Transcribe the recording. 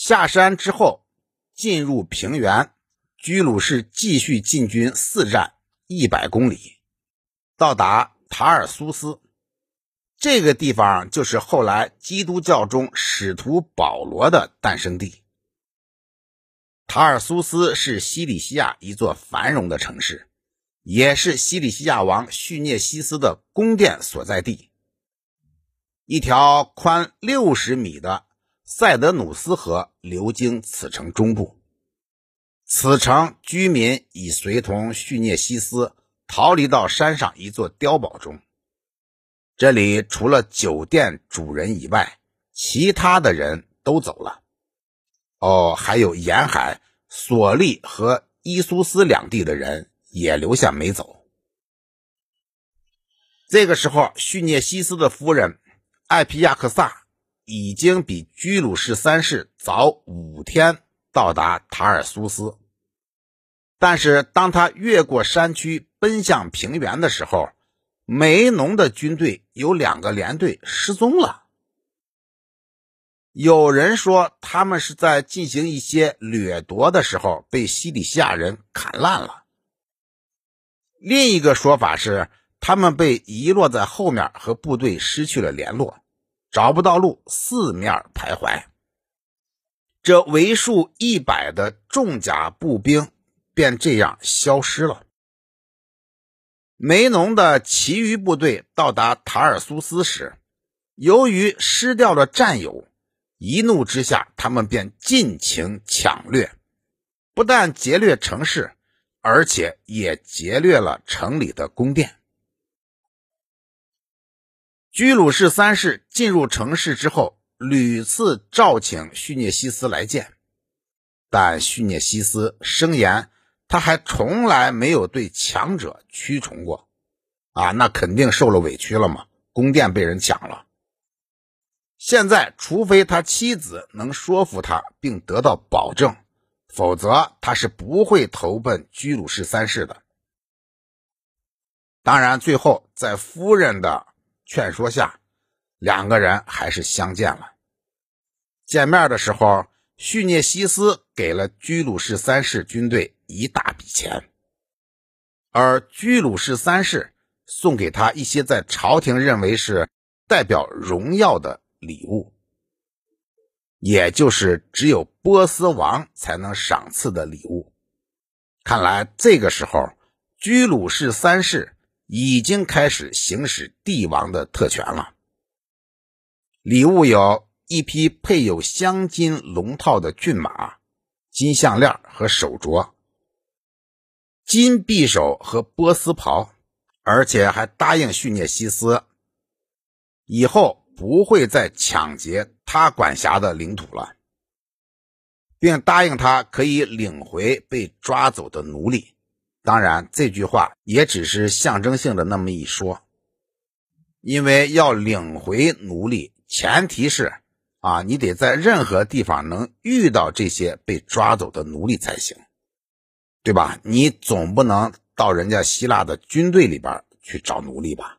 下山之后，进入平原，居鲁士继续进军四战一百公里，到达塔尔苏斯。这个地方就是后来基督教中使徒保罗的诞生地。塔尔苏斯是西里西亚一座繁荣的城市，也是西里西亚王叙涅西斯的宫殿所在地。一条宽六十米的塞德努斯河流经此城中部，此城居民已随同叙涅西斯逃离到山上一座碉堡中。这里除了酒店主人以外，其他的人都走了。哦，还有沿海索利和伊苏斯两地的人也留下没走。这个时候，叙涅西斯的夫人艾皮亚克萨已经比居鲁士三世早五天到达塔尔苏斯，但是当他越过山区奔向平原的时候，梅农的军队有两个连队失踪了，有人说他们是在进行一些掠夺的时候被西里西亚人砍烂了，另一个说法是他们被遗落在后面和部队失去了联络，找不到路，四面徘徊。这为数一百的重甲步兵便这样消失了。梅农的其余部队到达塔尔苏斯时，由于失掉了战友，一怒之下，他们便尽情抢掠，不但劫掠城市，而且也劫掠了城里的宫殿。居鲁士三世进入城市之后，屡次召请叙涅西斯来见，但叙涅西斯声言。他还从来没有对强者屈从过，啊，那肯定受了委屈了嘛！宫殿被人抢了，现在除非他妻子能说服他并得到保证，否则他是不会投奔居鲁士三世的。当然，最后在夫人的劝说下，两个人还是相见了。见面的时候，叙涅西斯给了居鲁士三世军队。一大笔钱，而居鲁士三世送给他一些在朝廷认为是代表荣耀的礼物，也就是只有波斯王才能赏赐的礼物。看来这个时候，居鲁士三世已经开始行使帝王的特权了。礼物有一匹配有镶金龙套的骏马、金项链和手镯。金匕首和波斯袍，而且还答应叙涅西斯，以后不会再抢劫他管辖的领土了，并答应他可以领回被抓走的奴隶。当然，这句话也只是象征性的那么一说，因为要领回奴隶，前提是啊，你得在任何地方能遇到这些被抓走的奴隶才行。对吧？你总不能到人家希腊的军队里边去找奴隶吧？